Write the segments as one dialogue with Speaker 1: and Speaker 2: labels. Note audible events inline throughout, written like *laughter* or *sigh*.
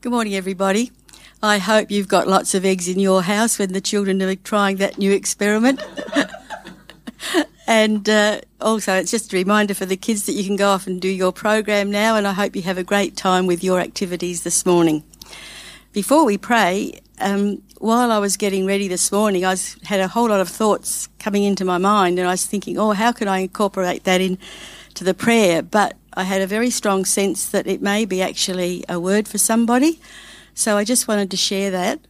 Speaker 1: Good morning, everybody. I hope you've got lots of eggs in your house when the children are trying that new experiment. *laughs* and uh, also, it's just a reminder for the kids that you can go off and do your program now, and I hope you have a great time with your activities this morning. Before we pray, um, while I was getting ready this morning, I had a whole lot of thoughts coming into my mind, and I was thinking, oh, how can I incorporate that into the prayer? But I had a very strong sense that it may be actually a word for somebody. So I just wanted to share that.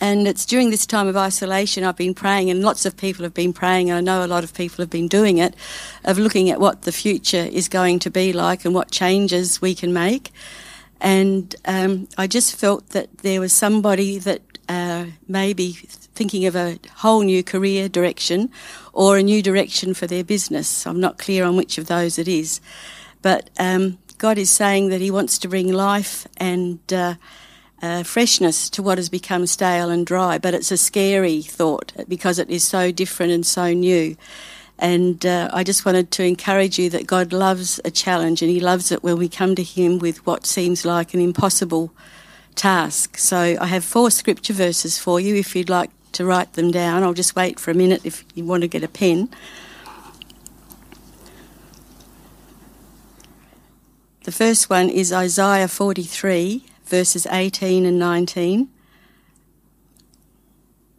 Speaker 1: And it's during this time of isolation I've been praying, and lots of people have been praying, and I know a lot of people have been doing it, of looking at what the future is going to be like and what changes we can make. And um, I just felt that there was somebody that uh, may be thinking of a whole new career direction or a new direction for their business. I'm not clear on which of those it is. But um, God is saying that He wants to bring life and uh, uh, freshness to what has become stale and dry. But it's a scary thought because it is so different and so new. And uh, I just wanted to encourage you that God loves a challenge and He loves it when we come to Him with what seems like an impossible task. So I have four scripture verses for you if you'd like to write them down. I'll just wait for a minute if you want to get a pen. The first one is Isaiah 43, verses 18 and 19.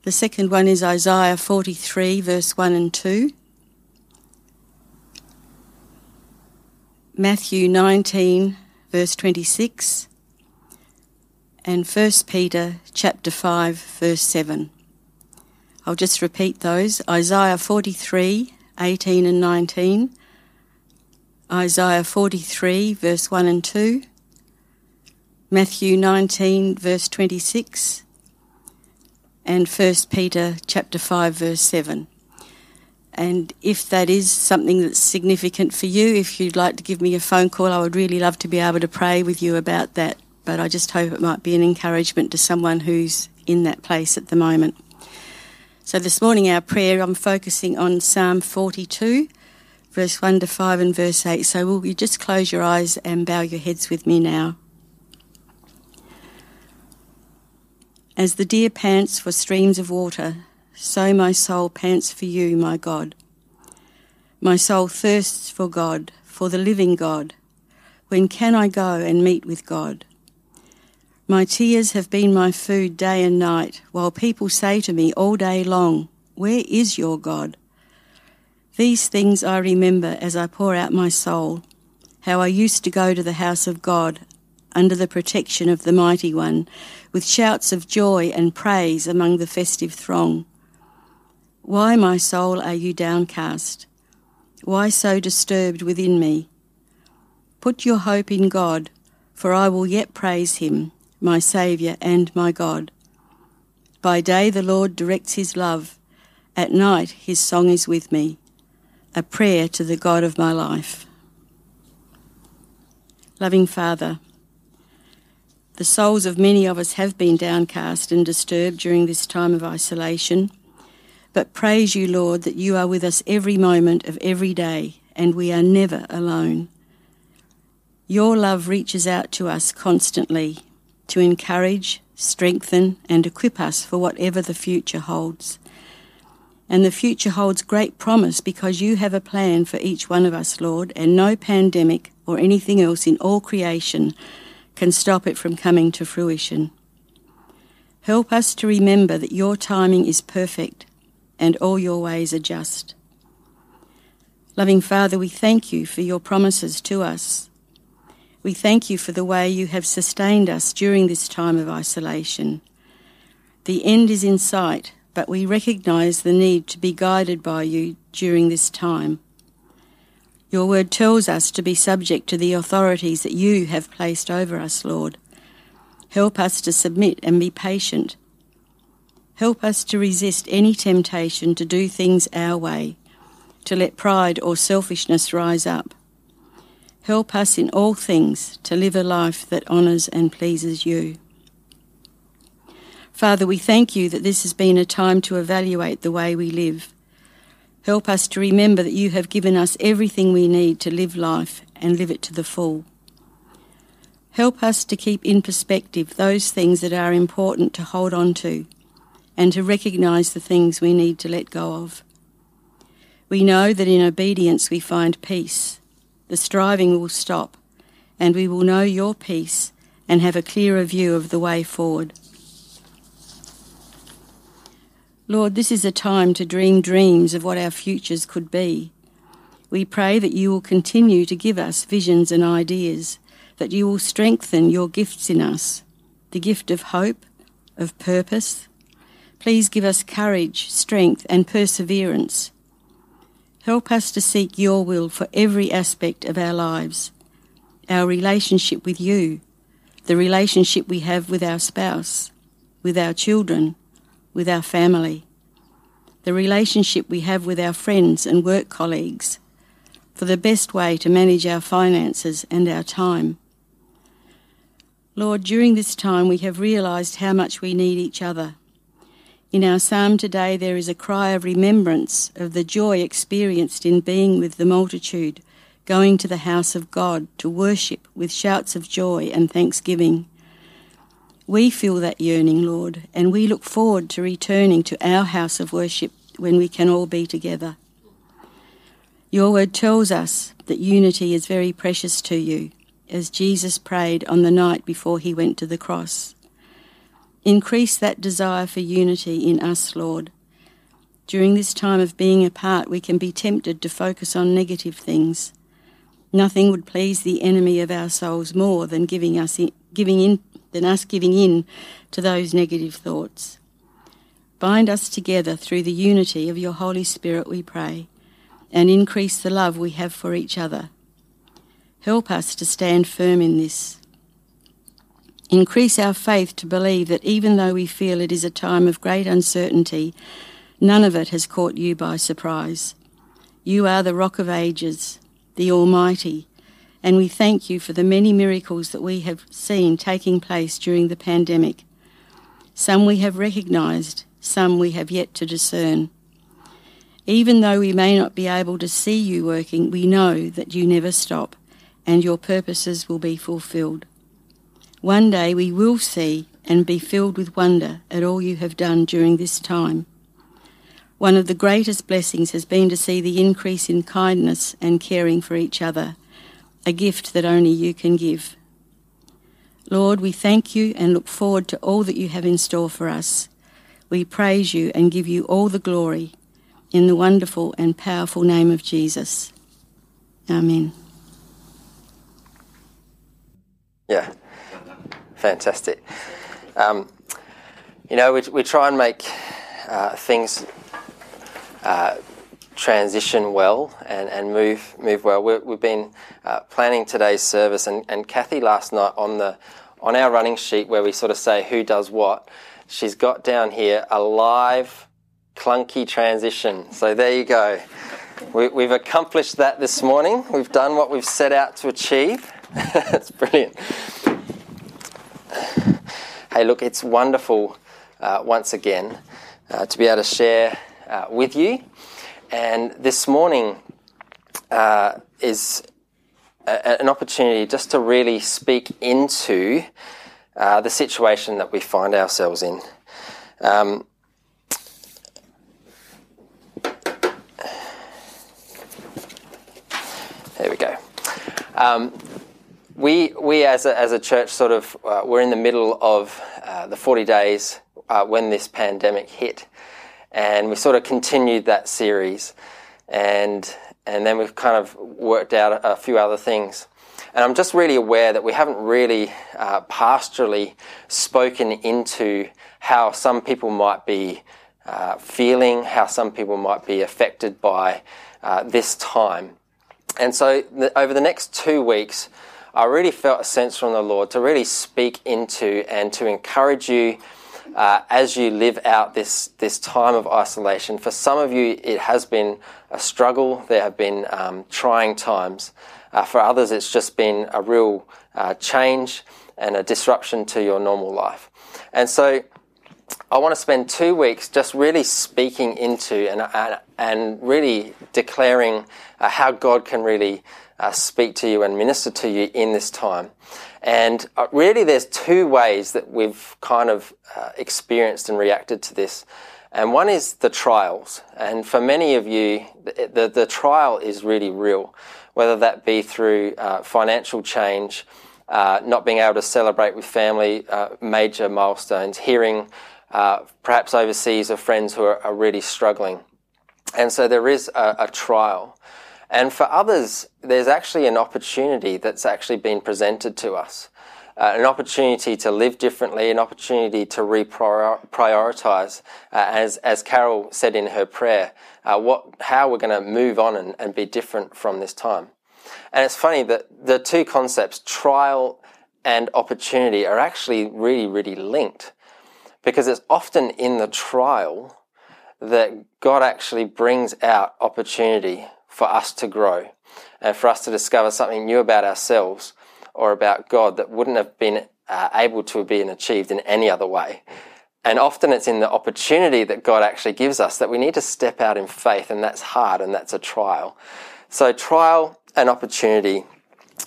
Speaker 1: The second one is Isaiah 43, verse 1 and 2. Matthew 19, verse 26. And 1 Peter chapter 5, verse 7. I'll just repeat those Isaiah 43, 18 and 19. Isaiah 43, verse 1 and 2, Matthew 19, verse 26, and 1 Peter chapter 5, verse 7. And if that is something that's significant for you, if you'd like to give me a phone call, I would really love to be able to pray with you about that. But I just hope it might be an encouragement to someone who's in that place at the moment. So this morning, our prayer, I'm focusing on Psalm 42 verse 1 to 5 and verse 8. So will you just close your eyes and bow your heads with me now? As the deer pants for streams of water, so my soul pants for you, my God. My soul thirsts for God, for the living God. When can I go and meet with God? My tears have been my food day and night, while people say to me all day long, Where is your God? These things I remember as I pour out my soul, how I used to go to the house of God under the protection of the Mighty One, with shouts of joy and praise among the festive throng. Why, my soul, are you downcast? Why so disturbed within me? Put your hope in God, for I will yet praise him, my Saviour and my God. By day the Lord directs his love, at night his song is with me a prayer to the God of my life. Loving Father, the souls of many of us have been downcast and disturbed during this time of isolation, but praise you, Lord, that you are with us every moment of every day and we are never alone. Your love reaches out to us constantly to encourage, strengthen, and equip us for whatever the future holds. And the future holds great promise because you have a plan for each one of us, Lord, and no pandemic or anything else in all creation can stop it from coming to fruition. Help us to remember that your timing is perfect and all your ways are just. Loving Father, we thank you for your promises to us. We thank you for the way you have sustained us during this time of isolation. The end is in sight, but we recognize the need to be guided by you during this time. Your word tells us to be subject to the authorities that you have placed over us, Lord. Help us to submit and be patient. Help us to resist any temptation to do things our way, to let pride or selfishness rise up. Help us in all things to live a life that honours and pleases you. Father, we thank you that this has been a time to evaluate the way we live. Help us to remember that you have given us everything we need to live life and live it to the full. Help us to keep in perspective those things that are important to hold on to and to recognise the things we need to let go of. We know that in obedience we find peace. The striving will stop, and we will know your peace and have a clearer view of the way forward. Lord, this is a time to dream dreams of what our futures could be. We pray that you will continue to give us visions and ideas, that you will strengthen your gifts in us the gift of hope, of purpose. Please give us courage, strength, and perseverance. Help us to seek your will for every aspect of our lives our relationship with you, the relationship we have with our spouse, with our children, with our family, the relationship we have with our friends and work colleagues, for the best way to manage our finances and our time. Lord, during this time we have realised how much we need each other. In our psalm today, there is a cry of remembrance of the joy experienced in being with the multitude, going to the house of God to worship with shouts of joy and thanksgiving. We feel that yearning, Lord, and we look forward to returning to our house of worship when we can all be together. Your word tells us that unity is very precious to you, as Jesus prayed on the night before he went to the cross. Increase that desire for unity in us, Lord. During this time of being apart, we can be tempted to focus on negative things. Nothing would please the enemy of our souls more than giving us in, giving in than us giving in to those negative thoughts. Bind us together through the unity of your Holy Spirit, we pray, and increase the love we have for each other. Help us to stand firm in this. Increase our faith to believe that even though we feel it is a time of great uncertainty, none of it has caught you by surprise. You are the rock of ages, the Almighty, and we thank you for the many miracles that we have seen taking place during the pandemic. Some we have recognised, some we have yet to discern. Even though we may not be able to see you working, we know that you never stop and your purposes will be fulfilled. One day we will see and be filled with wonder at all you have done during this time. One of the greatest blessings has been to see the increase in kindness and caring for each other a gift that only you can give. Lord, we thank you and look forward to all that you have in store for us. We praise you and give you all the glory in the wonderful and powerful name of Jesus. Amen.
Speaker 2: Yeah, fantastic. Um, you know, we, we try and make uh, things uh, transition well and, and move move well. we have been uh, planning today's service, and, and Kathy last night on the on our running sheet where we sort of say who does what, she's got down here a live clunky transition. So there you go. We, we've accomplished that this morning. We've done what we've set out to achieve. *laughs* That's brilliant. Hey, look, it's wonderful uh, once again uh, to be able to share uh, with you and this morning uh, is a, an opportunity just to really speak into uh, the situation that we find ourselves in. Um, there we go. Um, we, we as, a, as a church sort of, uh, we're in the middle of uh, the 40 days uh, when this pandemic hit and we sort of continued that series, and and then we've kind of worked out a, few other things. And I'm just really aware that we haven't really uh, pastorally spoken into how some people might be uh, feeling, how some people might be affected by uh, this time. And so, the, over the next two weeks, I really felt a sense from the Lord to really speak into and to encourage you uh, as you live out this, this time of isolation. For some of you, it has been a struggle. There have been um, trying times. Uh, for others, it's just been a real uh, change and a disruption to your normal life. And so, I want to spend two weeks just really speaking into and, and, and really declaring uh, how God can really uh, speak to you and minister to you in this time. And uh, really, there's two ways that we've kind of uh, experienced and reacted to this. And one is the trials. And for many of you, the, the, the trial is really real, whether that be through uh, financial change, uh, not being able to celebrate with family uh, major milestones, hearing uh, perhaps overseas of friends who are, are, really struggling. And so there is a, a trial. And for others, there's actually an opportunity that's actually been presented to us. Uh, an opportunity to live differently, an opportunity to reprioritize, uh, as as Carol said in her prayer, uh, what how we're going to move on and, and be different from this time. And it's funny that the two concepts, trial and opportunity, are actually really really linked, because it's often in the trial that God actually brings out opportunity for us to grow and for us to discover something new about ourselves or about God that wouldn't have been uh, able to been achieved in any other way. And often it's in the opportunity that God actually gives us that we need to step out in faith, and that's hard and that's a trial. So, trial and opportunity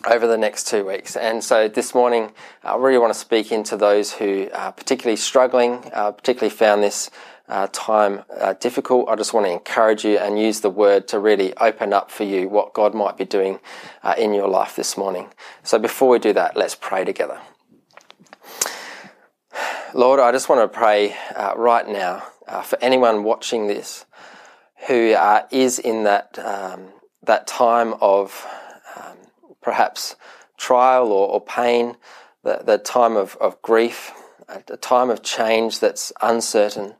Speaker 2: over the next two weeks. And so this morning, I really want to speak into those who are particularly struggling, uh, particularly found this uh, time uh, difficult, I just want to encourage you and use the word to really open up for you what God might be doing uh, in your life this morning. So before we do that, let's pray together. Lord, I just want to pray uh, right now uh, for anyone watching this who is in that um, that time of perhaps trial or, or pain, the, the time of, of grief, a time of change that's uncertain.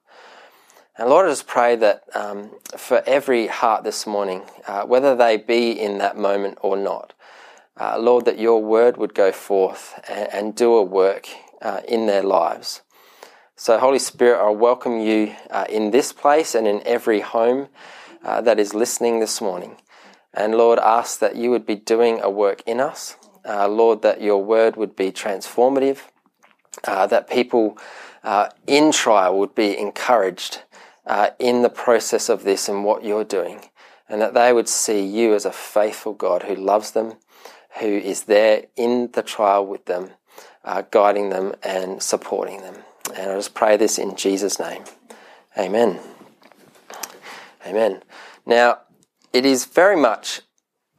Speaker 2: And Lord, I just pray that um, for every heart this morning, uh, whether they be in that moment or not, uh, Lord, that your word would go forth and, and do a work uh, in their lives. So, Holy Spirit, I welcome you uh, in this place and in every home uh, that is listening this morning. And Lord, ask that you would be doing a work in us. Uh, Lord, that your word would be transformative, that people in trial would be encouraged uh, in the process of this and what you're doing, and that they would see you as a faithful God who loves them, who is there in the trial with them, uh, guiding them and supporting them. And I just pray this in Jesus' name. Amen. Amen. Now, it is very much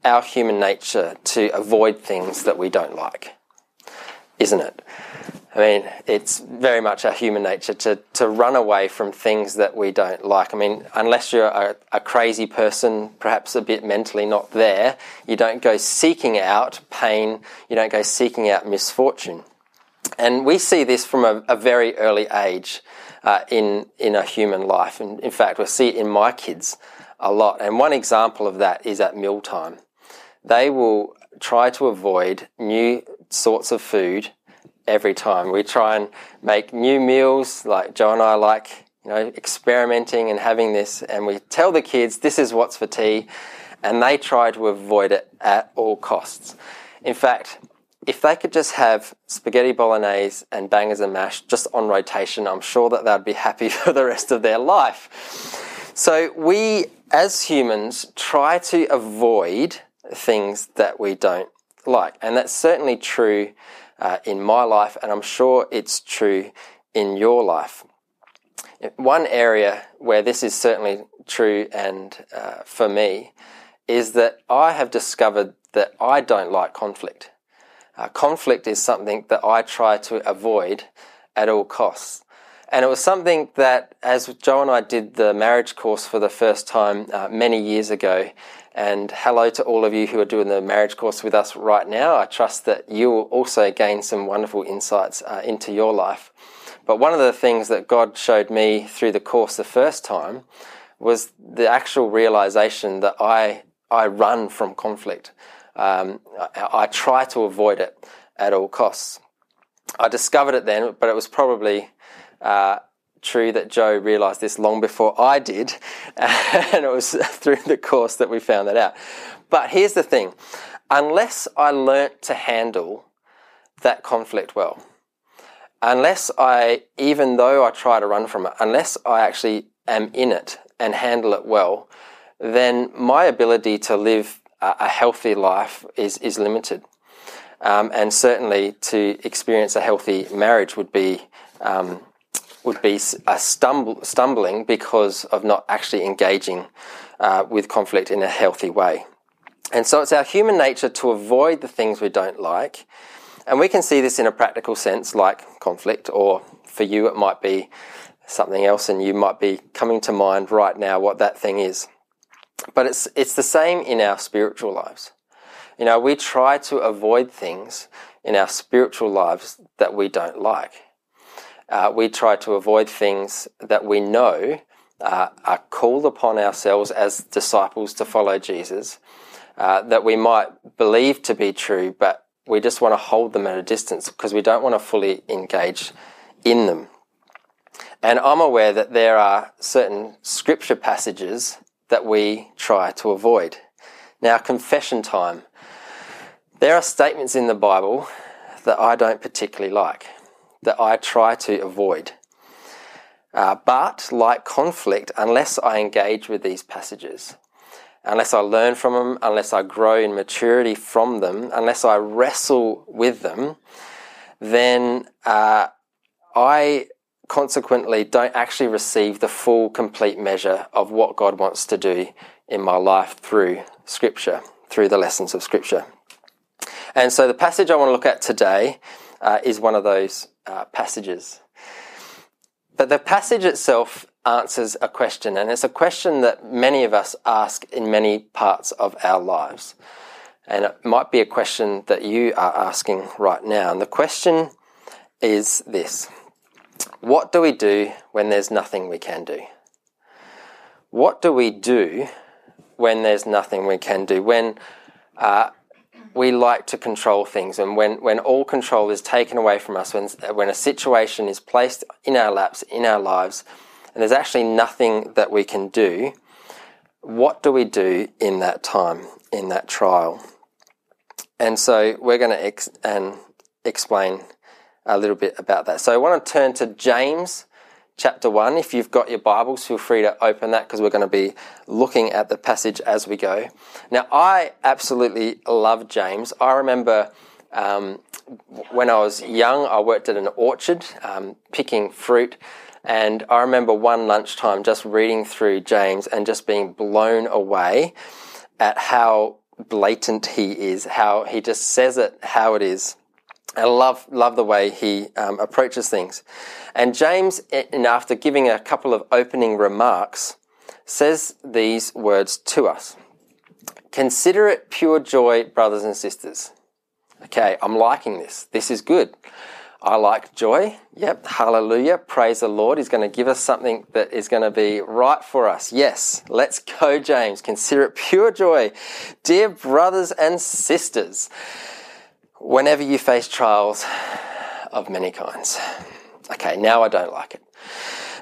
Speaker 2: our human nature to avoid things that we don't like, isn't it? I mean, it's very much our human nature to, to run away from things that we don't like. I mean, unless you're a, a, crazy person, perhaps a bit mentally not there, you don't go seeking out pain, you don't go seeking out misfortune. And we see this from a, a very early age uh, in, in a human life. And in fact, we see it in my kids a lot. And one example of that is at mealtime. They will try to avoid new sorts of food every time. We try and make new meals, like Joe and I like, you know, experimenting and having this, and we tell the kids this is what's for tea, and they try to avoid it at all costs. In fact, if they could just have spaghetti bolognese and bangers and mash just on rotation, I'm sure that they'd be happy *laughs* for the rest of their life. So we, as humans, try to avoid things that we don't like, and that's certainly true uh, in my life, and I'm sure it's true in your life. One area where this is certainly true and uh, for me is that I have discovered that I don't like conflict. Uh, conflict is something that I try to avoid at all costs. And it was something that, as Joe and I did the marriage course for the first time uh, many years ago, and hello to all of you who are doing the marriage course with us right now. I trust that you will also gain some wonderful insights uh, into your life. But one of the things that God showed me through the course the first time was the actual realization that I, I run from conflict. Um, I, I try to avoid it at all costs. I discovered it then, but it was probably uh, true that Joe realized this long before I did, *laughs* and it was *laughs* through the course that we found that out. But here's the thing unless I learnt to handle that conflict well, unless I, even though I try to run from it, unless I actually am in it and handle it well, then my ability to live a healthy life is, is limited. Um, and certainly to experience a healthy marriage would be um, would be a stumble, stumbling because of not actually engaging uh, with conflict in a healthy way. And so it's our human nature to avoid the things we don't like. And we can see this in a practical sense, like conflict, or for you, it might be something else, and you might be coming to mind right now what that thing is. But it's, it's the same in our spiritual lives. You know, we try to avoid things in our spiritual lives that we don't like. Uh, we try to avoid things that we know uh, are called upon ourselves as disciples to follow Jesus, uh, that we might believe to be true, but we just want to hold them at a distance because we don't want to fully engage in them. And I'm aware that there are certain scripture passages that we try to avoid. Now, confession time. There are statements in the Bible that I don't particularly like, that I try to avoid. Uh, but, like conflict, unless I engage with these passages, unless I learn from them, unless I grow in maturity from them, unless I wrestle with them, then uh, I consequently don't actually receive the full, complete measure of what God wants to do in my life through Scripture, through the lessons of Scripture. And so the passage I want to look at today uh, is one of those uh, passages. But the passage itself answers a question, and it's a question that many of us ask in many parts of our lives. And it might be a question that you are asking right now. And the question is this what do we do when there's nothing we can do? What do we do when there's nothing we can do? When uh, we like to control things, and when, when all control is taken away from us, when, when a situation is placed in our laps, in our lives, and there's actually nothing that we can do, what do we do in that time, in that trial? And so we're going to ex- and explain a little bit about that. So I want to turn to James chapter 1. If you've got your Bibles, feel free to open that because we're going to be looking at the passage as we go. Now, I absolutely love James. I remember um, when I was young, I worked at an orchard um, picking fruit. And I remember one lunchtime just reading through James and just being blown away at how blatant he is, how he just says it how it is. I love love the way he um, approaches things. And James, in, after giving a couple of opening remarks, says these words to us: "Consider it pure joy, brothers and sisters." Okay, I'm liking this. This is good. I like joy. Yep, hallelujah. Praise the Lord. He's going to give us something that is going to be right for us. Yes, let's go, James. Consider it pure joy. Dear brothers and sisters, whenever you face trials of many kinds. Okay, now I don't like it.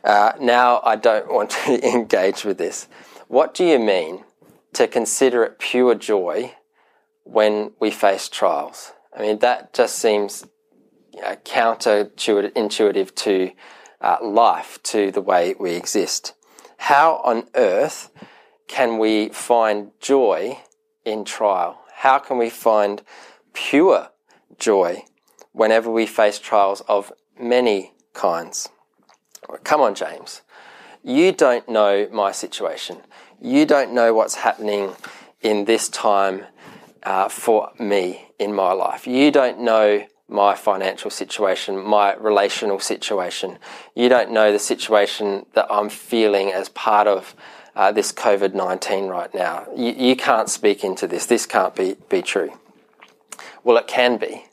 Speaker 2: Uh, now I don't want to *laughs* engage with this. What do you mean to consider it pure joy when we face trials? I mean, that just seems counterintuitive to uh, life, to the way we exist. How on earth can we find joy in trial? How can we find pure joy whenever we face trials of many kinds. Come on, James. You don't know my situation. You don't know what's happening in this time uh, for me in my life. You don't know my financial situation, my relational situation. You don't know the situation that I'm feeling as part of uh, this COVID 19 right now. You, you can't speak into this. This can't be, be true. Well, it can be.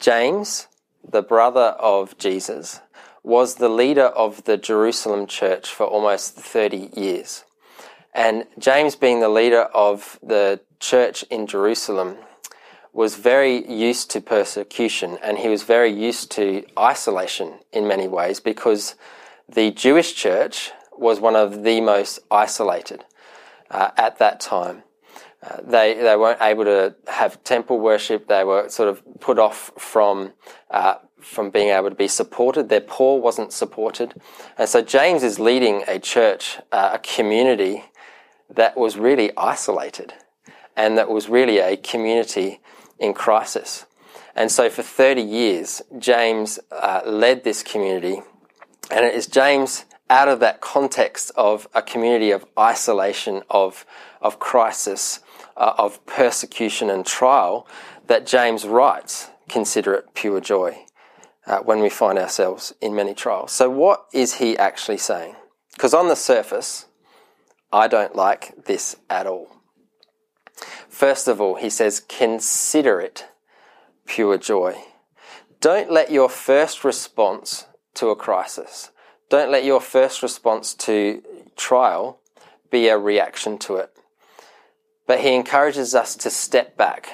Speaker 2: James, the brother of Jesus, was the leader of the Jerusalem church for almost 30 years. And James, being the leader of the church in Jerusalem, was very used to persecution and he was very used to isolation in many ways because the Jewish church was one of the most isolated uh, at that time. They they weren't able to have temple worship. They were sort of put off from uh, from being able to be supported. Their poor wasn't supported, and so James is leading a church, uh, a community that was really isolated, and that was really a community in crisis. And so for 30 years, James uh, led this community, and it is James out of that context of a community of isolation, of, of crisis, uh, of persecution and trial, that James writes, consider it pure joy uh, when we find ourselves in many trials. So, what is he actually saying? Because on the surface, I don't like this at all. First of all, he says, consider it pure joy. Don't let your first response to a crisis, don't let your first response to trial be a reaction to it. But he encourages us to step back,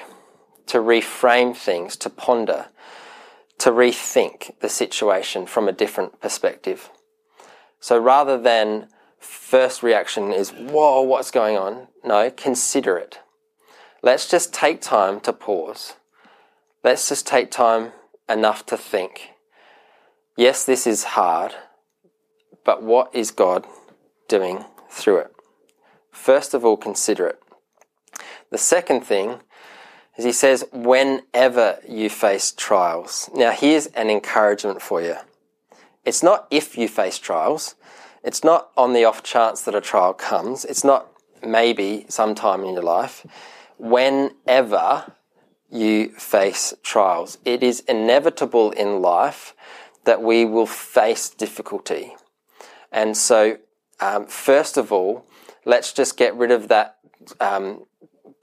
Speaker 2: to reframe things, to ponder, to rethink the situation from a different perspective. So rather than first reaction is, whoa, what's going on? No, consider it. Let's just take time to pause. Let's just take time enough to think. Yes, this is hard, but what is God doing through it? First of all, consider it. The second thing is he says, whenever you face trials. Now, here's an encouragement for you. It's not if you face trials. It's not on the off chance that a trial comes. It's not maybe sometime in your life. Whenever you face trials, it is inevitable in life that we will face difficulty. And so, um, first of all, let's just get rid of that um,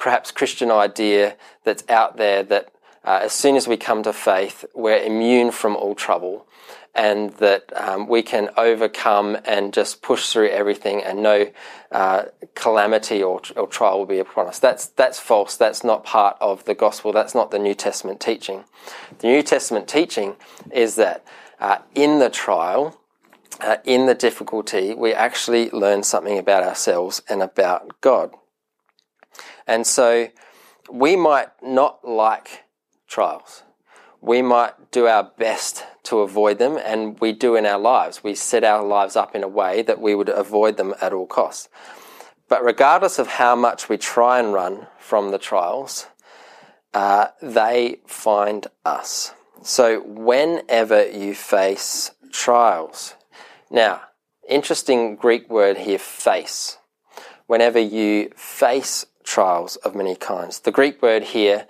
Speaker 2: perhaps Christian idea that's out there that uh, as soon as we come to faith, we're immune from all trouble and that um, we can overcome and just push through everything and no uh, calamity or, or, trial will be upon us. That's, that's false. That's not part of the gospel. That's not the New Testament teaching. The New Testament teaching is that uh, in the trial, uh, in the difficulty, we actually learn something about ourselves and about God. And so we might not like trials. We might do our best to avoid them, and we do in our lives. We set our lives up in a way that we would avoid them at all costs. But regardless of how much we try and run from the trials, uh, they find us. So whenever you face trials, now, interesting Greek word here, face. Whenever you face trials of many kinds. The Greek word here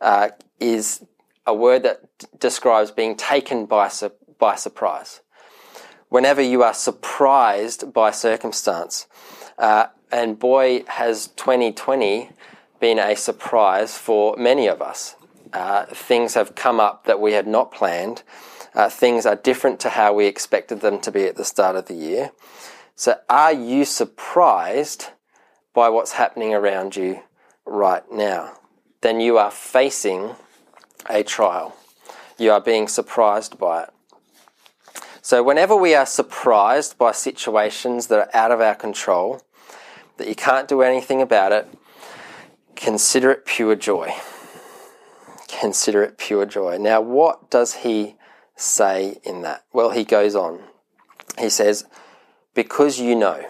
Speaker 2: uh, is a word that d- describes being taken by, su- by surprise. Whenever you are surprised by circumstance, uh, and boy, has 2020 been a surprise for many of us. Uh, things have come up that we had not planned. Uh, things are different to how we expected them to be at the start of the year. So, are you surprised by what's happening around you right now, then you are facing a trial. You are being surprised by it. So, whenever we are surprised by situations that are out of our control, that you can't do anything about it, consider it pure joy. Consider it pure joy. Now, what does he say in that? Well, he goes on. He says, because you know.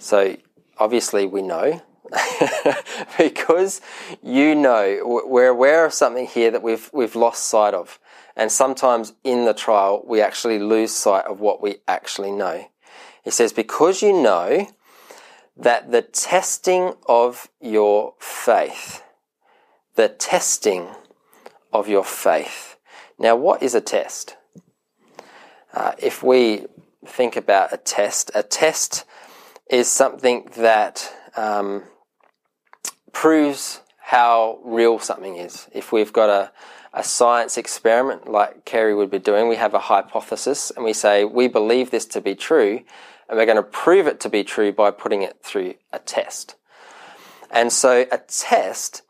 Speaker 2: So, obviously we know *laughs* because you know we're aware of something here that we've we've lost sight of. And sometimes in the trial we actually lose sight of what we actually know. He says because you know that the testing of your faith the testing of your faith. Now what is a test? Uh, if we think about a test a test is something that um, proves how real something is. If we've got a, a science experiment like Kerry would be doing, we have a hypothesis and we say, we believe this to be true, and we're going to prove it to be true by putting it through a test. And so a test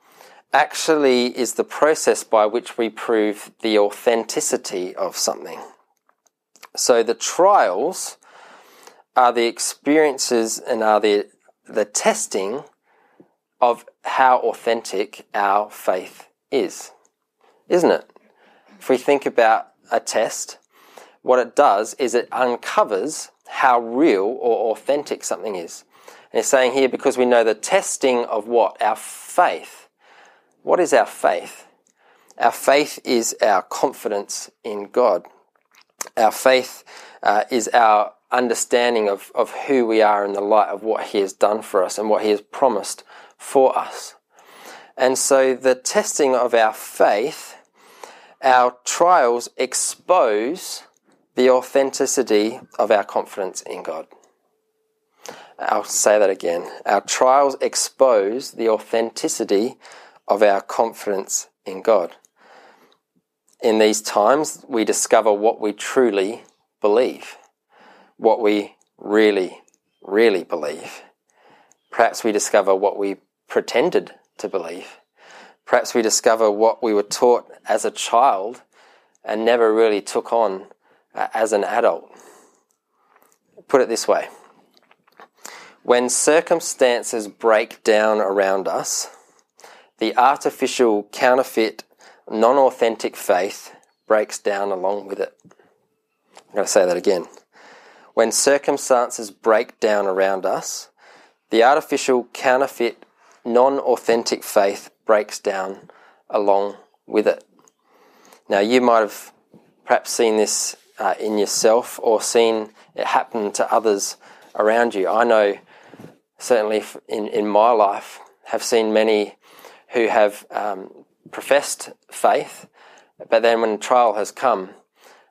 Speaker 2: actually is the process by which we prove the authenticity of something. So the trials are the experiences and are the, the testing of how authentic our faith is, isn't it? If we think about a test, what it does is it uncovers how real or authentic something is. And it's saying here because we know the testing of what? Our faith. What is our faith? Our faith is our confidence in God. Our faith uh, is our understanding of, of who we are in the light of what He has done for us and what He has promised for us. And so the testing of our faith, our trials expose the authenticity of our confidence in God. I'll say that again. Our trials expose the authenticity of our confidence in God. In these times, we discover what we truly believe, what we really, really believe. Perhaps we discover what we pretended to believe. Perhaps we discover what we were taught as a child and never really took on uh, as an adult. Put it this way when circumstances break down around us, the artificial, counterfeit, non authentic faith breaks down along with it. I'm going to say that again. When circumstances break down around us, the artificial, counterfeit, non authentic faith breaks down along with it. Now, you might have perhaps seen this uh, in yourself or seen it happen to others around you. I know, certainly in, in my life, have seen many who have um, professed faith, but then when trial has come,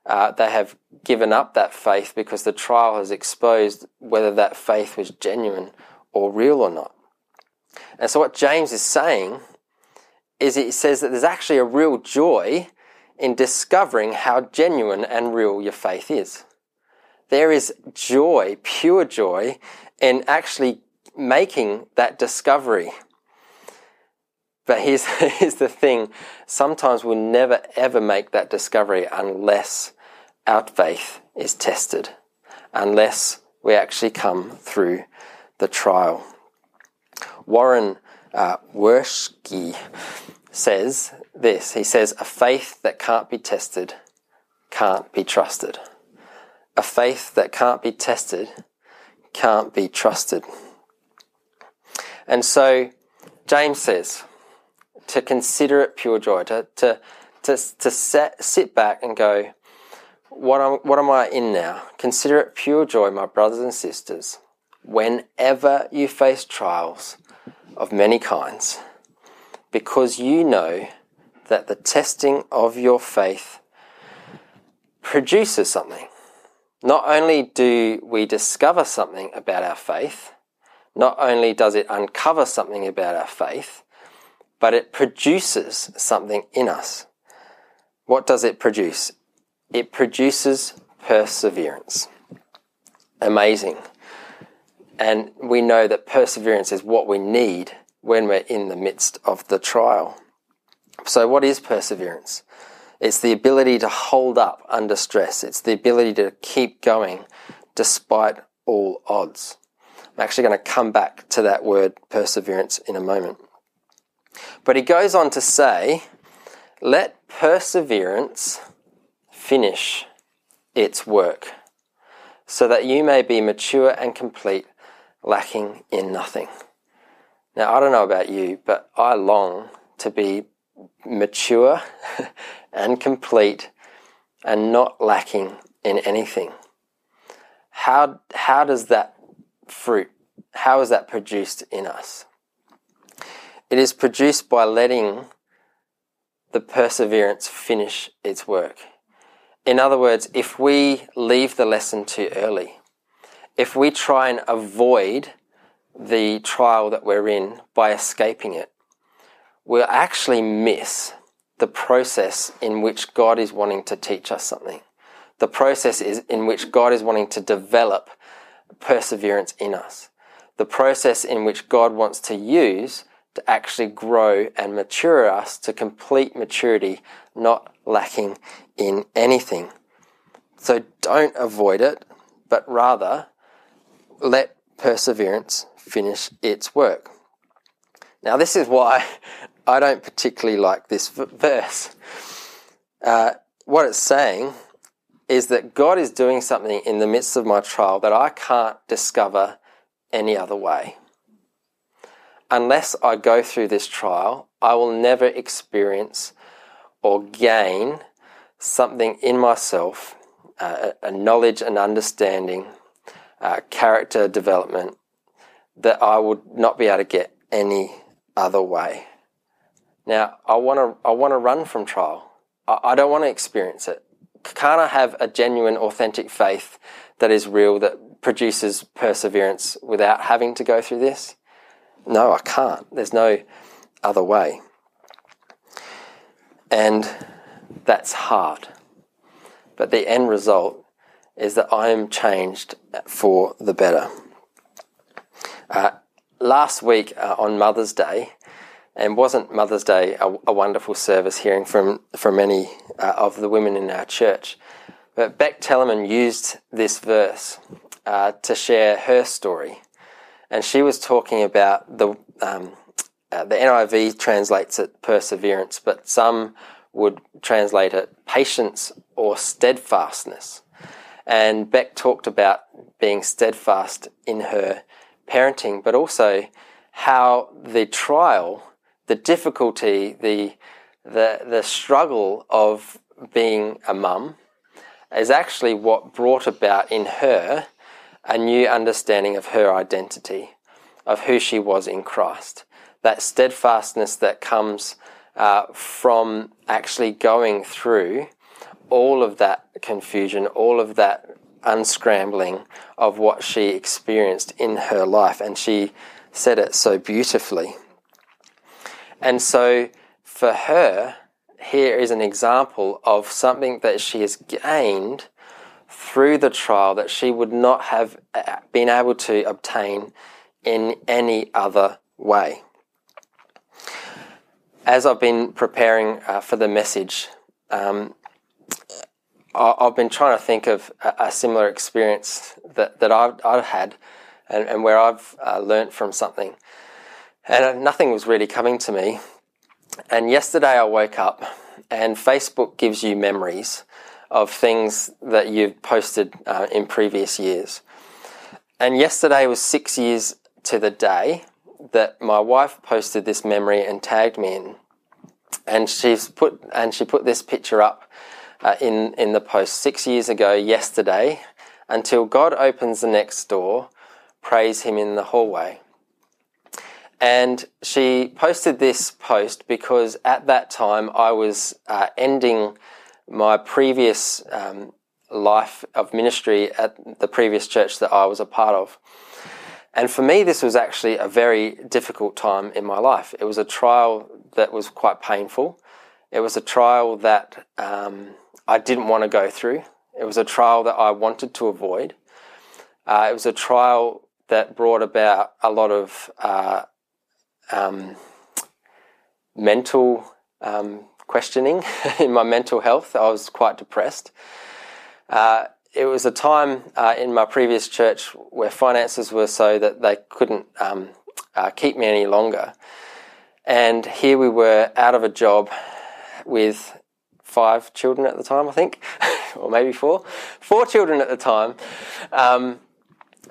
Speaker 2: uh, they have given up that faith because the trial has exposed whether that faith was genuine or real or not. And so, what James is saying is he says that there's actually a real joy in discovering how genuine and real your faith is. There is joy, pure joy, in actually making that discovery. But here's, *laughs* here's the thing sometimes we'll never ever make that discovery unless our faith is tested, unless we actually come through the trial. Warren uh, says this He says, A faith that can't be tested can't be trusted. A faith that can't be tested can't be trusted. And so James says to consider it pure joy, to, to, to, to set, sit back and go, what am, what am I in now? Consider it pure joy, my brothers and sisters, whenever you face trials of many kinds, because you know that the testing of your faith produces something. Not only do we discover something about our faith, not only does it uncover something about our faith, but it produces something in us. What does it produce? It produces perseverance. Amazing. And we know that perseverance is what we need when we're in the midst of the trial. So, what is perseverance? It's the ability to hold up under stress, it's the ability to keep going despite all odds. I'm actually going to come back to that word perseverance in a moment. But he goes on to say, let perseverance finish its work, so that you may be mature and complete, lacking in nothing. Now, I don't know about you, but I long to be mature *laughs* and complete and not lacking in anything. How, how does that fruit, how is that produced in us? It is produced by letting the perseverance finish its work. In other words, if we leave the lesson too early, if we try and avoid the trial that we're in by escaping it, we'll actually miss the process in which God is wanting to teach us something. The process is in which God is wanting to develop perseverance in us. The process in which God wants to use to actually grow and mature us to complete maturity, not lacking in anything. So don't avoid it, but rather let perseverance finish its work. Now, this is why *laughs* I don't particularly like this verse. Uh, what it's saying is that God is doing something in the midst of my trial that I can't discover any other way. Unless I go through this trial, I will never experience or gain something in myself, uh, a knowledge and understanding, uh, character development that I would not be able to get any other way. Now, I want to I want to run from trial. I, I don't want to experience it. Can't I have a genuine, authentic faith that is real, that produces perseverance without having to go through this? No, I can't. There's no other way. And that's hard. But the end result is that I am changed for the better. Uh, last week uh, on Mother's Day, and wasn't Mother's Day a, a wonderful service hearing from, from many uh, of the women in our church? But Beck Tellerman used this verse uh, to share her story. And she was talking about the, um, uh, the NIV translates it perseverance, but some would translate it patience or steadfastness. And Beck talked about being steadfast in her parenting, but also how the trial, the difficulty, the, the, the struggle of being a mum is actually what brought about in her a new understanding of her identity, of who she was in Christ. That steadfastness that comes uh, from actually going through all of that confusion, all of that unscrambling of what she experienced in her life. And she said it so beautifully. And so for her, here is an example of something that she has gained through the trial that she would not have uh, been able to obtain in any other way. As I've been preparing uh, for the message, um, I've been trying to think of a, similar experience that, that I've, I've had and, and, where I've uh, learnt from something. And uh, nothing was really coming to me. And yesterday I woke up and Facebook gives you memories of things that you've posted uh, in previous years. And yesterday was six years to the day that my wife posted this memory and tagged me in. And she's put and she put this picture up uh, in, in the post six years ago yesterday until God opens the next door, praise Him in the hallway. And she posted this post because at that time I was uh, ending my previous um, life of ministry at the previous church that I was a part of. And for me, this was actually a very difficult time in my life. It was a trial that was quite painful. It was a trial that um, I didn't want to go through. It was a trial that I wanted to avoid. Uh, it was a trial that brought about a lot of uh, um, mental um, questioning *laughs* in my mental health. I was quite depressed. Uh, it was a time uh, in my previous church where finances were so that they couldn't um, uh, keep me any longer. And here we were out of a job with five children at the time, I think, *laughs* or maybe four. Four children at the time, um,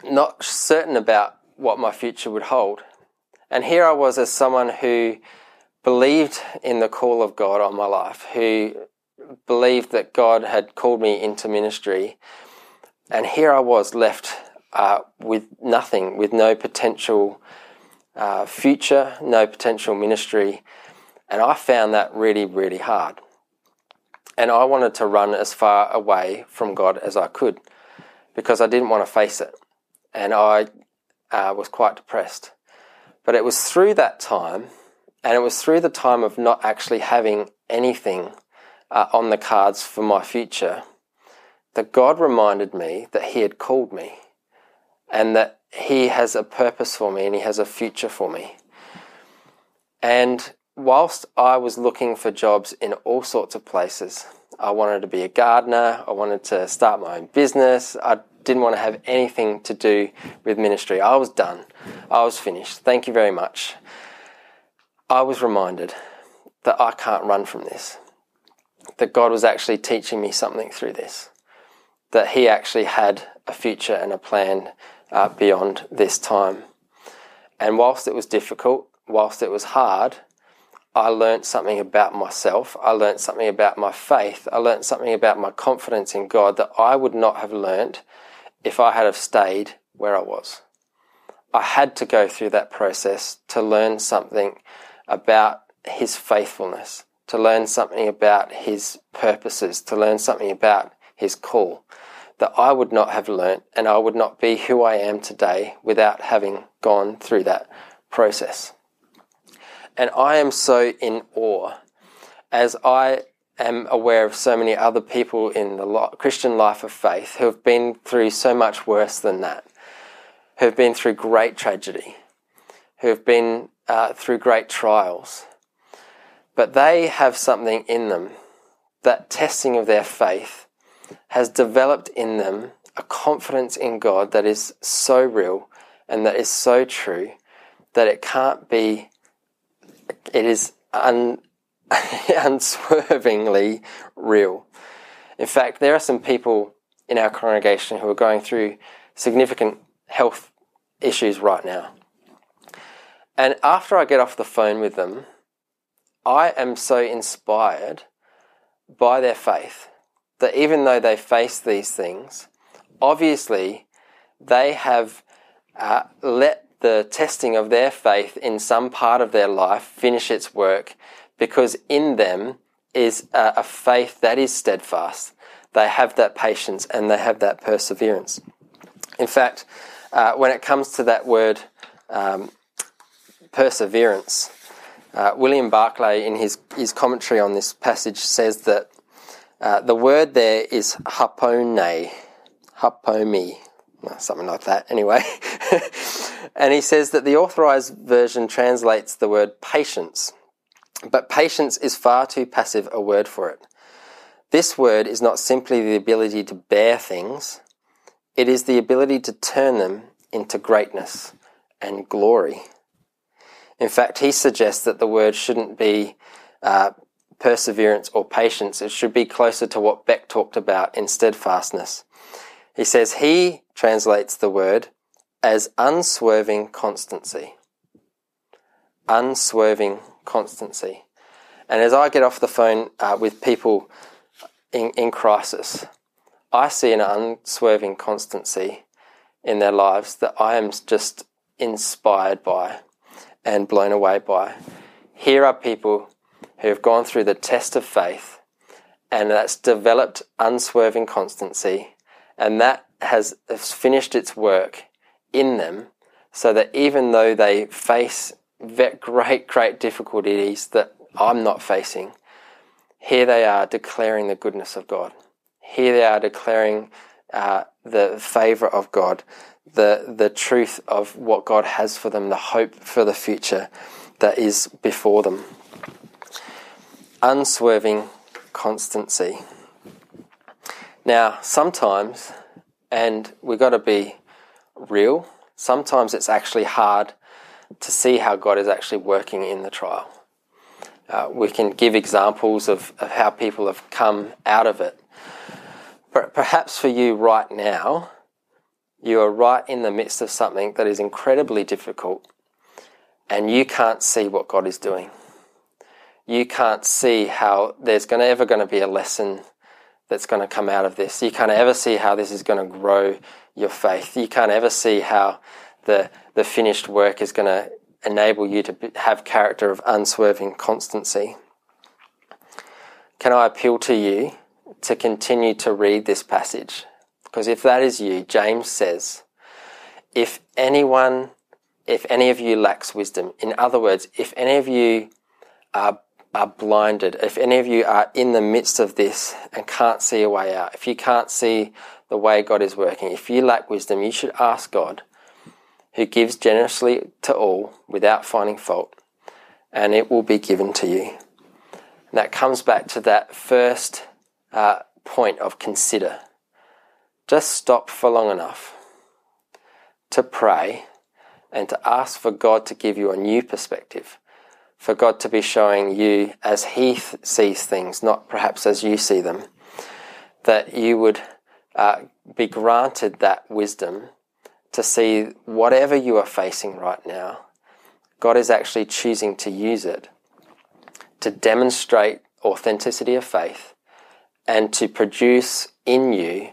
Speaker 2: not certain about what my future would hold. And here I was as someone who believed in the call of God on my life, who believed that God had called me into ministry. And here I was left uh, with nothing, with no potential uh, future, no potential ministry. And I found that really, really hard. And I wanted to run as far away from God as I could because I didn't want to face it. And I uh, was quite depressed. But it was through that time, and it was through the time of not actually having anything uh, on the cards for my future, that God reminded me that He had called me and that He has a purpose for me and He has a future for me. And whilst I was looking for jobs in all sorts of places, I wanted to be a gardener, I wanted to start my own business, I didn't want to have anything to do with ministry. I was done, I was finished. Thank you very much. I was reminded that I can't run from this, that God was actually teaching me something through this, that He actually had a future and a plan uh, beyond this time. And whilst it was difficult, whilst it was hard, I learnt something about myself. I learnt something about my faith. I learnt something about my confidence in God that I would not have learnt if I had have stayed where I was. I had to go through that process to learn something about his faithfulness, to learn something about his purposes, to learn something about his call that I would not have learnt and I would not be who I am today without having gone through that process. And I am so in awe as I am aware of so many other people in the Christian life of faith who have been through so much worse than that, who have been through great tragedy, who have been uh, through great trials. But they have something in them, that testing of their faith has developed in them a confidence in God that is so real and that is so true that it can't be it is un, *laughs* unswervingly real. In fact, there are some people in our congregation who are going through significant health issues right now. And after I get off the phone with them, I am so inspired by their faith that even though they face these things, obviously they have uh, let the testing of their faith in some part of their life finish its work because in them is a, a faith that is steadfast. They have that patience and they have that perseverance. In fact, uh, when it comes to that word um, perseverance, uh, William Barclay, in his, his commentary on this passage, says that uh, the word there is hapone, hapomi, something like that, anyway. *laughs* and he says that the authorized version translates the word patience, but patience is far too passive a word for it. This word is not simply the ability to bear things, it is the ability to turn them into greatness and glory. In fact, he suggests that the word shouldn't be uh, perseverance or patience, it should be closer to what Beck talked about in steadfastness. He says he translates the word as unswerving constancy. Unswerving constancy. And as I get off the phone uh, with people in, in crisis, I see an unswerving constancy in their lives that I am just inspired by and blown away by. Here are people who have gone through the test of faith and that's developed unswerving constancy and that has finished its work in them so that even though they face great, great difficulties that I'm not facing, here they are declaring the goodness of God. Here they are declaring uh, the favor of God, the, the truth of what God has for them, the hope for the future that is before them. Unswerving constancy. Now, sometimes, and we've got to be real, sometimes it's actually hard to see how God is actually working in the trial. Uh, we can give examples of, of how people have come out of it. But perhaps for you right now, you are right in the midst of something that is incredibly difficult and you can't see what God is doing. You can't see how there's to, ever going to be a lesson that's going to come out of this. You can't ever see how this is going to grow your faith. You can't ever see how the, the finished work is going to enable you to have character of unswerving constancy. Can I appeal to you to continue to read this passage? Because if that is you, James says, if anyone, if any of you lacks wisdom, in other words, if any of you are are blinded, if any of you are in the midst of this and can't see a way out, if you can't see the way God is working, if you lack wisdom, you should ask God, who gives generously to all without finding fault, and it will be given to you. And that comes back to that first uh, point of consider. Just stop for long enough to pray and to ask for God to give you a new perspective for God to be showing you as He th- sees things, not perhaps as you see them, that you would uh, be granted that wisdom to see whatever you are facing right now, God is actually choosing to use it to demonstrate authenticity of faith and to produce in you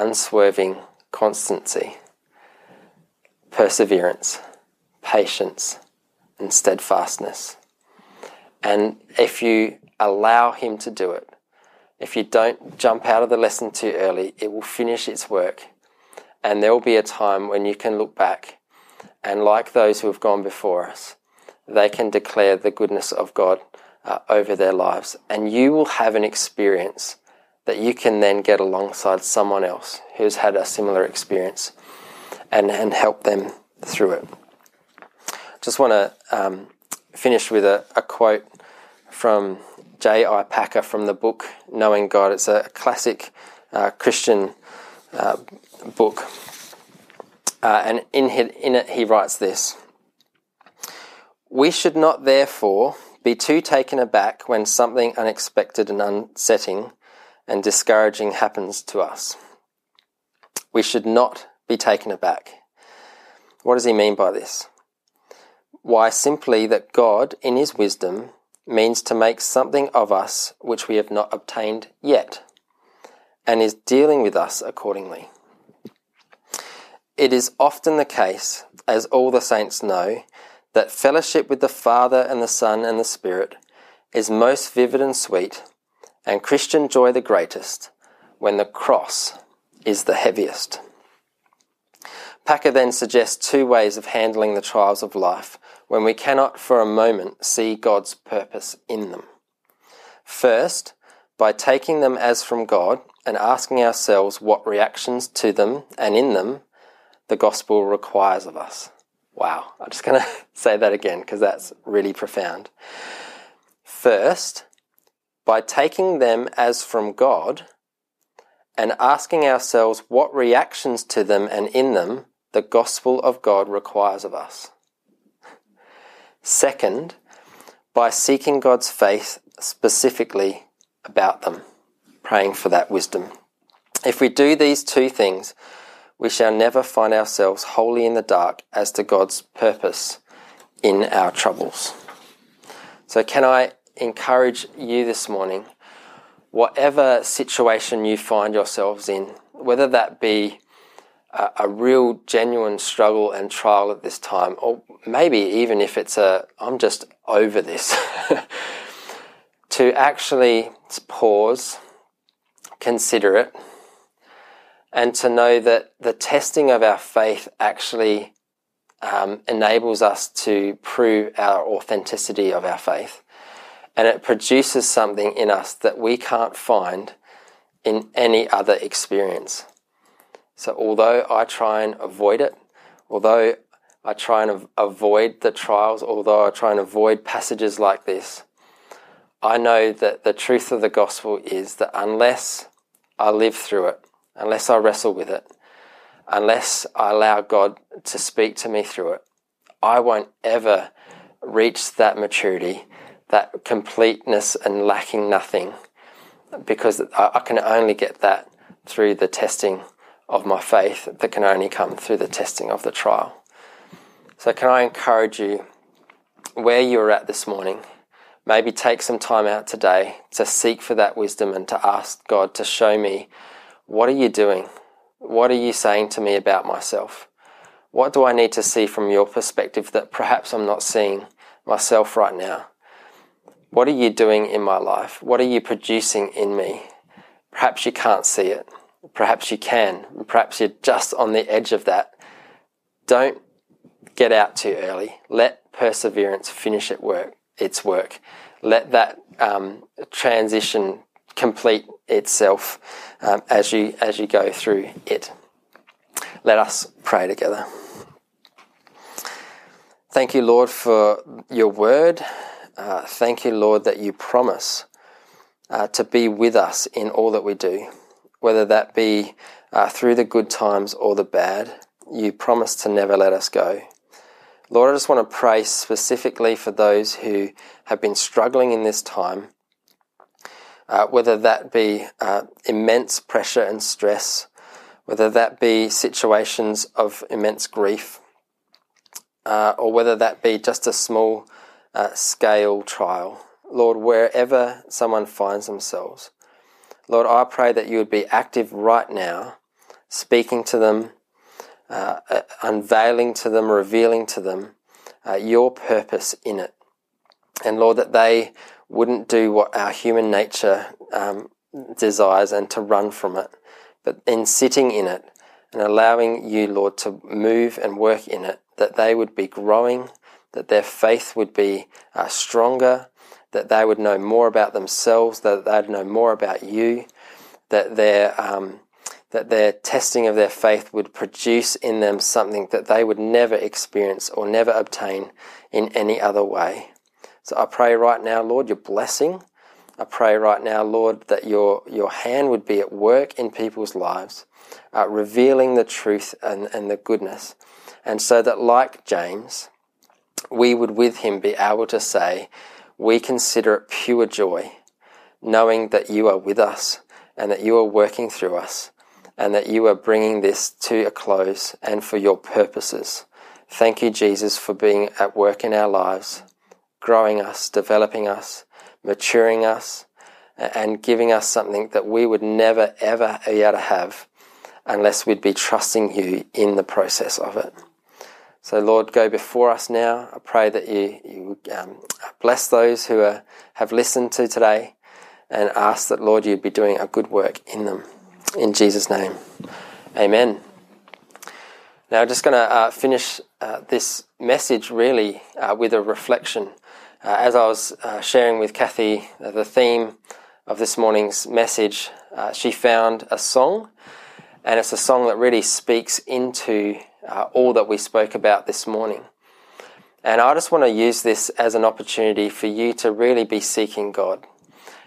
Speaker 2: unswerving constancy, perseverance, patience, and steadfastness. And if you allow Him to do it, if you don't jump out of the lesson too early, it will finish its work. And there will be a time when you can look back and, like those who have gone before us, they can declare the goodness of God uh, over their lives. And you will have an experience that you can then get alongside someone else who's had a similar experience and, and help them through it. Just want to um, finish with a, a quote from J.I. Packer from the book Knowing God. It's a classic uh, Christian uh, book. Uh, and in, in it, he writes this We should not, therefore, be too taken aback when something unexpected and unsetting and discouraging happens to us. We should not be taken aback. What does he mean by this? Why, simply that God, in his wisdom, means to make something of us which we have not obtained yet, and is dealing with us accordingly. It is often the case, as all the saints know, that fellowship with the Father and the Son and the Spirit is most vivid and sweet, and Christian joy the greatest, when the cross is the heaviest. Packer then suggests two ways of handling the trials of life when we cannot for a moment see God's purpose in them. First, by taking them as from God and asking ourselves what reactions to them and in them the gospel requires of us. Wow, I'm just going *laughs* to say that again because that's really profound. First, by taking them as from God and asking ourselves what reactions to them and in them the gospel of God requires of us. Second, by seeking God's faith specifically about them, praying for that wisdom. If we do these two things, we shall never find ourselves wholly in the dark as to God's purpose in our troubles. So, can I encourage you this morning, whatever situation you find yourselves in, whether that be a, a, real genuine struggle and trial at this time, or maybe even if it's a, I'm just over this, *laughs* to actually pause, consider it, and to know that the testing of our faith actually um, enables us to prove our authenticity of our faith. And it produces something in us that we can't find in any other experience. So, although I try and avoid it, although I try and avoid the trials, although I try and avoid passages like this, I know that the truth of the gospel is that unless I live through it, unless I wrestle with it, unless I allow God to speak to me through it, I won't ever reach that maturity, that completeness and lacking nothing, because I can only get that through the testing of my faith that can only come through the testing of the trial. So, can I encourage you where you're at this morning? Maybe take some time out today to seek for that wisdom and to ask God to show me what are you doing? What are you saying to me about myself? What do I need to see from your perspective that perhaps I'm not seeing myself right now? What are you doing in my life? What are you producing in me? Perhaps you can't see it. Perhaps you can. Perhaps you're just on the edge of that. Don't get out too early. Let perseverance finish its work. Its work. Let that um, transition complete itself um, as you as you go through it. Let us pray together. Thank you, Lord, for your word. Uh, thank you, Lord, that you promise uh, to be with us in all that we do whether that be uh, through the good times or the bad. You promise to never let us go. Lord, I just want to pray specifically for those who have been struggling in this time, uh, whether that be uh, immense pressure and stress, whether that be situations of immense grief, uh, or whether that be just a small uh, scale trial. Lord, wherever someone finds themselves, Lord, I pray that you would be active right now, speaking to them, uh, uh, unveiling to them, revealing to them uh, your purpose in it. And Lord, that they wouldn't do what our human nature um, desires and to run from it, but in sitting in it and allowing you, Lord, to move and work in it, that they would be growing, that their faith would be uh, stronger, that they would know more about themselves, that they'd know more about you, that their um, that their testing of their faith would produce in them something that they would never experience or never obtain in any other way. So I pray right now, Lord, your blessing. I pray right now, Lord, that your your hand would be at work in people's lives, uh, revealing the truth and, and the goodness, and so that, like James, we would with him be able to say, we consider it pure joy, knowing that you are with us and that you are working through us and that you are bringing this to a close and for your purposes. Thank you, Jesus, for being at work in our lives, growing us, developing us, maturing us, and giving us something that we would never, ever be able to have unless we'd be trusting you in the process of it. So, Lord, go before us now. I pray that you, you um, bless those who are, have listened to today and ask that, Lord, you'd be doing a good work in them. In Jesus' name, amen. Now, I'm just going to uh, finish uh, this message really uh, with a reflection. Uh, as I was uh, sharing with Kathy uh, the theme of this morning's message, she found a song, and it's a song that really speaks into uh, all that we spoke about this morning. And I just want to use this as an opportunity for you to really be seeking God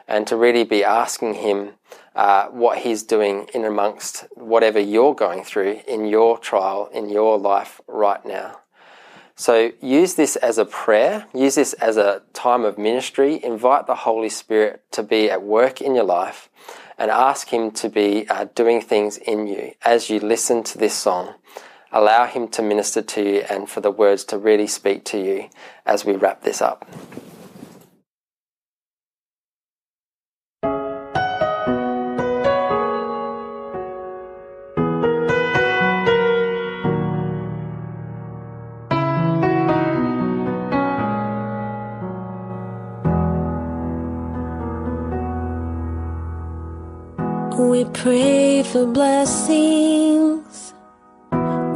Speaker 2: and to really be asking Him uh, what He's doing in amongst whatever you're going through in your trial, in your life right now. So use this as a prayer, use this as a time of ministry, invite the Holy Spirit to be at work in your life and ask Him to be uh, doing things in you as you listen to this song Allow Him to minister to you and for the words to really speak to you as we wrap this up.
Speaker 3: We pray for blessing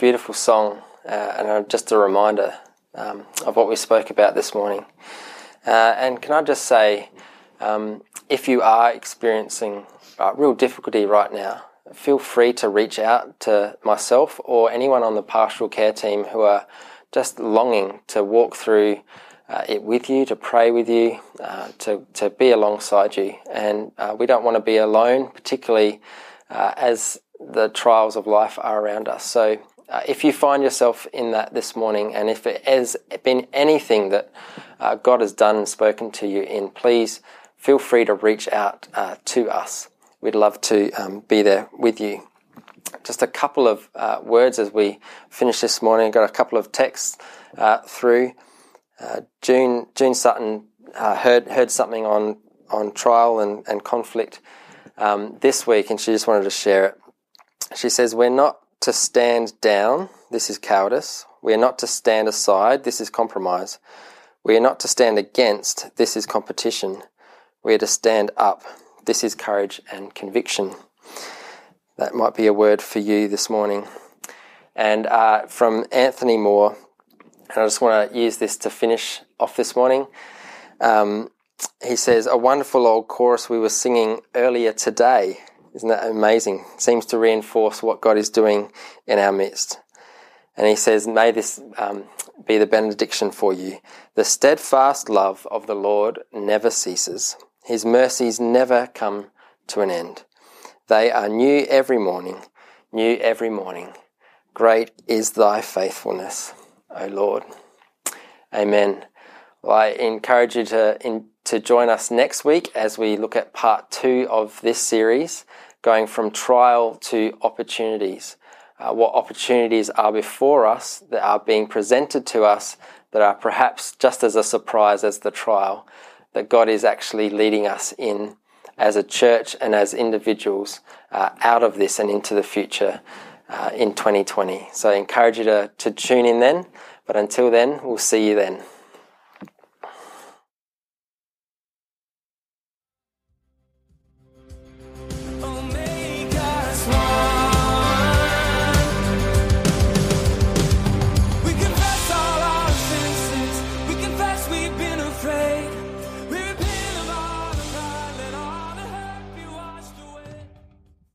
Speaker 2: Beautiful song, uh, and just a reminder um, of what we spoke about this morning. Uh, and can I just say, um, if you are experiencing uh, real difficulty right now, feel free to reach out to myself or anyone on the pastoral care team who are just longing to walk through uh, it with you, to pray with you, uh, to, to be alongside you. And uh, we don't want to be alone, particularly uh, as the trials of life are around us. So uh, if you find yourself in that this morning, and if it has been anything that uh, God has done and spoken to you in, please feel free to reach out uh, to us. We'd love to um, be there with you. Just a couple of uh, words as we finish this morning. Got a couple of texts uh, through. June June Sutton heard heard something on on trial and, and conflict um, this week, and she just wanted to share it. She says, We're not to stand down, this is cowardice. We are not to stand aside, this is compromise. We are not to stand against, this is competition. We are to stand up, this is courage and conviction. That might be a word for you this morning. And uh, from Anthony Moore, and I just want to use this to finish off this morning. Um, he says, A wonderful old chorus we were singing earlier today isn't that amazing? Seems to reinforce what God is doing in our midst. And he says, May this um, be the benediction for you. The steadfast love of the Lord never ceases, his mercies never come to an end. They are new every morning, new every morning. Great is thy faithfulness, O Lord. Amen. Well, I encourage you to, in, to join us next week as we look at part two of this series going from trial to opportunities. Uh, what opportunities are before us that are being presented to us that are perhaps just as a surprise as the trial, that God is actually leading us in as a church and as individuals uh, out of this and into the future uh, in 2020. So I encourage you to, to tune in then, but until then, we'll see you then.